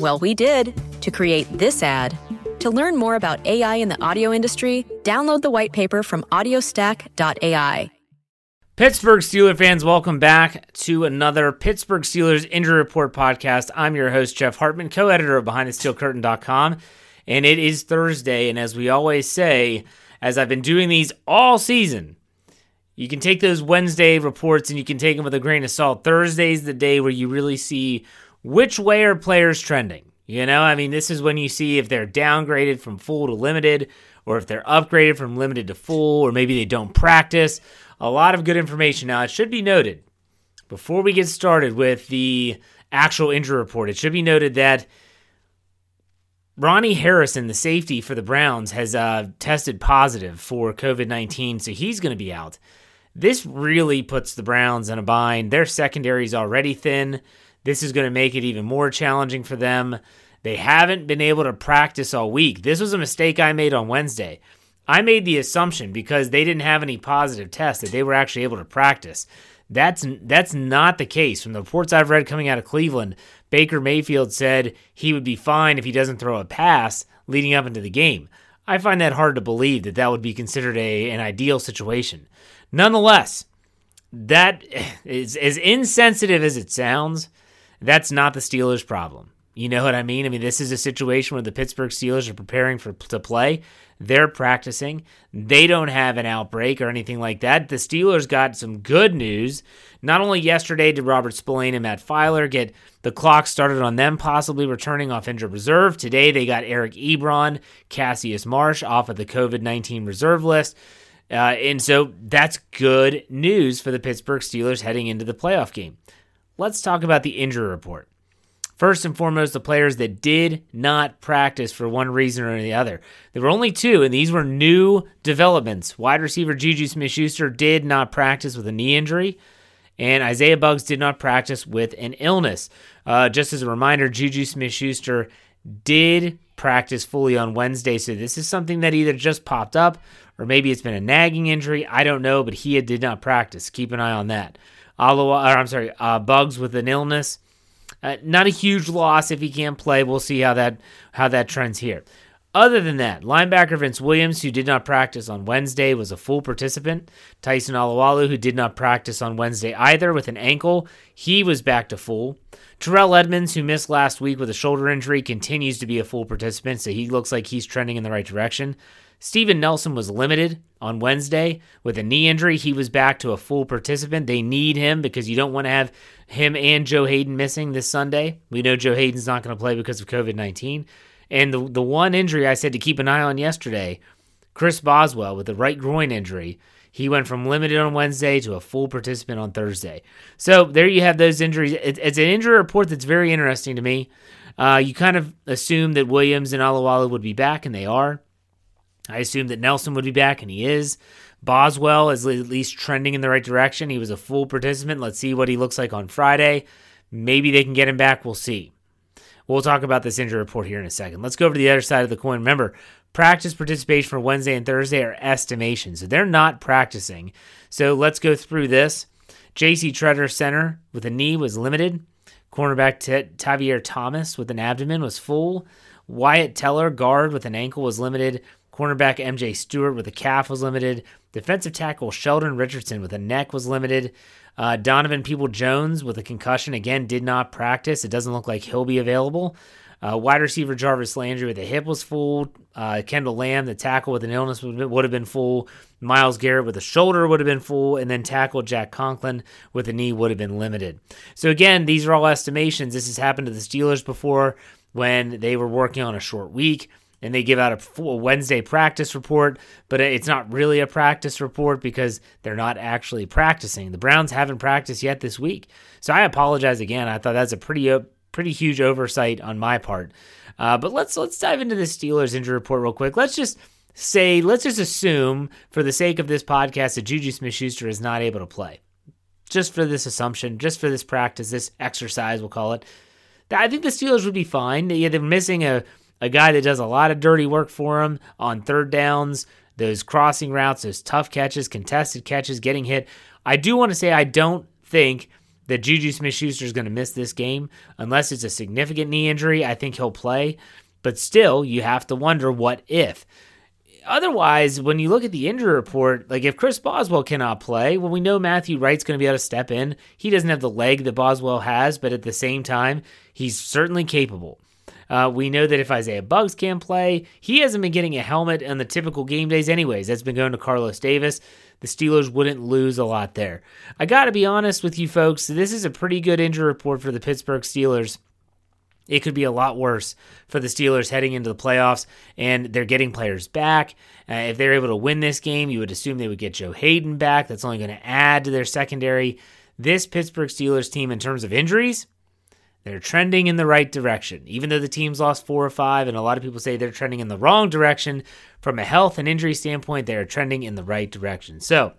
Well, we did to create this ad. To learn more about AI in the audio industry, download the white paper from audiostack.ai. Pittsburgh Steelers fans, welcome back to another Pittsburgh Steelers Injury Report podcast. I'm your host, Jeff Hartman, co editor of BehindTheSteelCurtain.com. And it is Thursday. And as we always say, as I've been doing these all season, you can take those Wednesday reports and you can take them with a grain of salt. Thursday's the day where you really see which way are players trending. You know, I mean, this is when you see if they're downgraded from full to limited, or if they're upgraded from limited to full, or maybe they don't practice. A lot of good information. Now, it should be noted before we get started with the actual injury report, it should be noted that Ronnie Harrison, the safety for the Browns, has uh, tested positive for COVID 19, so he's going to be out. This really puts the Browns in a bind. Their secondary is already thin. This is going to make it even more challenging for them. They haven't been able to practice all week. This was a mistake I made on Wednesday. I made the assumption because they didn't have any positive tests that they were actually able to practice. That's that's not the case. From the reports I've read coming out of Cleveland, Baker Mayfield said he would be fine if he doesn't throw a pass leading up into the game. I find that hard to believe that that would be considered a an ideal situation. Nonetheless, that is as insensitive as it sounds. That's not the Steelers' problem. You know what I mean? I mean, this is a situation where the Pittsburgh Steelers are preparing for to play. They're practicing. They don't have an outbreak or anything like that. The Steelers got some good news. Not only yesterday did Robert Spillane and Matt Feiler get the clock started on them possibly returning off injured reserve. Today they got Eric Ebron, Cassius Marsh off of the COVID 19 reserve list. Uh, and so that's good news for the Pittsburgh Steelers heading into the playoff game. Let's talk about the injury report. First and foremost, the players that did not practice for one reason or the other. There were only two, and these were new developments. Wide receiver Juju Smith Schuster did not practice with a knee injury, and Isaiah Buggs did not practice with an illness. Uh, just as a reminder, Juju Smith Schuster did practice fully on Wednesday, so this is something that either just popped up or maybe it's been a nagging injury. I don't know, but he did not practice. Keep an eye on that. Aloha, or I'm sorry, uh, Buggs with an illness. Uh, not a huge loss if he can't play. We'll see how that how that trends here. Other than that, linebacker Vince Williams, who did not practice on Wednesday, was a full participant. Tyson Alualu, who did not practice on Wednesday either with an ankle, he was back to full. Terrell Edmunds, who missed last week with a shoulder injury, continues to be a full participant, so he looks like he's trending in the right direction. Steven Nelson was limited on Wednesday with a knee injury. He was back to a full participant. They need him because you don't want to have him and Joe Haden missing this Sunday. We know Joe Haden's not going to play because of COVID 19. And the, the one injury I said to keep an eye on yesterday, Chris Boswell with a right groin injury, He went from limited on Wednesday to a full participant on Thursday. So there you have those injuries. It's an injury report that's very interesting to me. Uh, you kind of assume that Williams and Alualu would be back, and they are. I assumed that Nelson would be back, and he is. Boswell is at least trending in the right direction. He was a full participant. Let's see what he looks like on Friday. Maybe they can get him back. We'll see. We'll talk about this injury report here in a second. Let's go over to the other side of the coin. Remember, practice participation for Wednesday and Thursday are estimations. So they're not practicing. So let's go through this. JC Tretter, center with a knee, was limited. Cornerback T- Tavierre Thomas with an abdomen was full. Wyatt Teller, guard with an ankle, was limited. Cornerback MJ Stewart with a calf was limited. Defensive tackle Sheldon Richardson with a neck was limited. Uh, Donovan People Jones with a concussion again did not practice. It doesn't look like he'll be available. Uh, wide receiver Jarvis Landry with a hip was full. Uh, Kendall Lamm, the tackle with an illness, would, would have been full. Myles Garrett with a shoulder would have been full. And then tackle Jack Conklin with a knee would have been limited. So, again, these are all estimations. This has happened to the Steelers before when they were working on a short week and they give out a full Wednesday practice report, but it's not really a practice report because they're not actually practicing. The Browns haven't practiced yet this week. So I apologize again. I thought that's a pretty pretty huge oversight on my part. Uh, but let's let's dive into the Steelers injury report real quick. Let's just say, let's just assume, for the sake of this podcast, that Juju Smith-Schuster is not able to play. Just for this assumption, just for this practice, this exercise, we'll call it. I think the Steelers would be fine. Yeah, they're missing a a guy that does a lot of dirty work for him on third downs, those crossing routes, those tough catches, contested catches, getting hit. I do want to say I don't think that Juju Smith Schuster is going to miss this game unless it's a significant knee injury. I think he'll play, but still, you have to wonder what if. Otherwise, when you look at the injury report, like if Chris Boswell cannot play, well, we know Matthew Wright's going to be able to step in. He doesn't have the leg that Boswell has, but at the same time, he's certainly capable. Uh, we know that if Isaiah Buggs can play, he hasn't been getting a helmet on the typical game days, anyways. That's been going to Carlos Davis the Steelers wouldn't lose a lot there. I got to be honest with you folks, this is a pretty good injury report for the Pittsburgh Steelers. It could be a lot worse for the Steelers heading into the playoffs, and they're getting players back. Uh, if they're able to win this game, you would assume they would get Joe Haden back. That's only going to add to their secondary. This Pittsburgh Steelers team, in terms of injuries, they're trending in the right direction. Even though the team's lost four or five, and a lot of people say they're trending in the wrong direction, from a health and injury standpoint, they are trending in the right direction. So,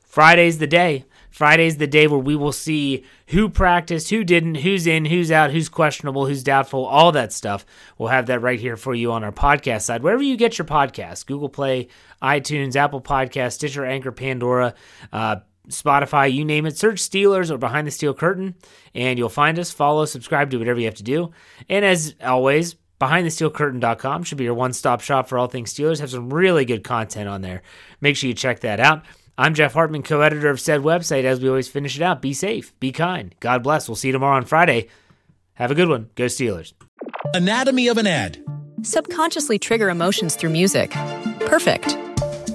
Friday's the day. Friday's the day where we will see who practiced, who didn't, who's in, who's out, who's questionable, who's doubtful, all that stuff. We'll have that right here for you on our podcast side. Wherever you get your podcasts Google Play, iTunes, Apple Podcast, Stitcher, Anchor, Pandora, uh, Spotify, you name it. Search Steelers or Behind the Steel Curtain, and you'll find us. Follow, subscribe, do whatever you have to do. And as always, BehindTheSteelCurtain.com should be your one stop shop for all things Steelers. Have some really good content on there. Make sure you check that out. I'm Jeff Hartman, co editor of said website. As we always finish it out, be safe, be kind. God bless. We'll see you tomorrow on Friday. Have a good one. Go Steelers. Anatomy of an ad. Subconsciously trigger emotions through music. Perfect.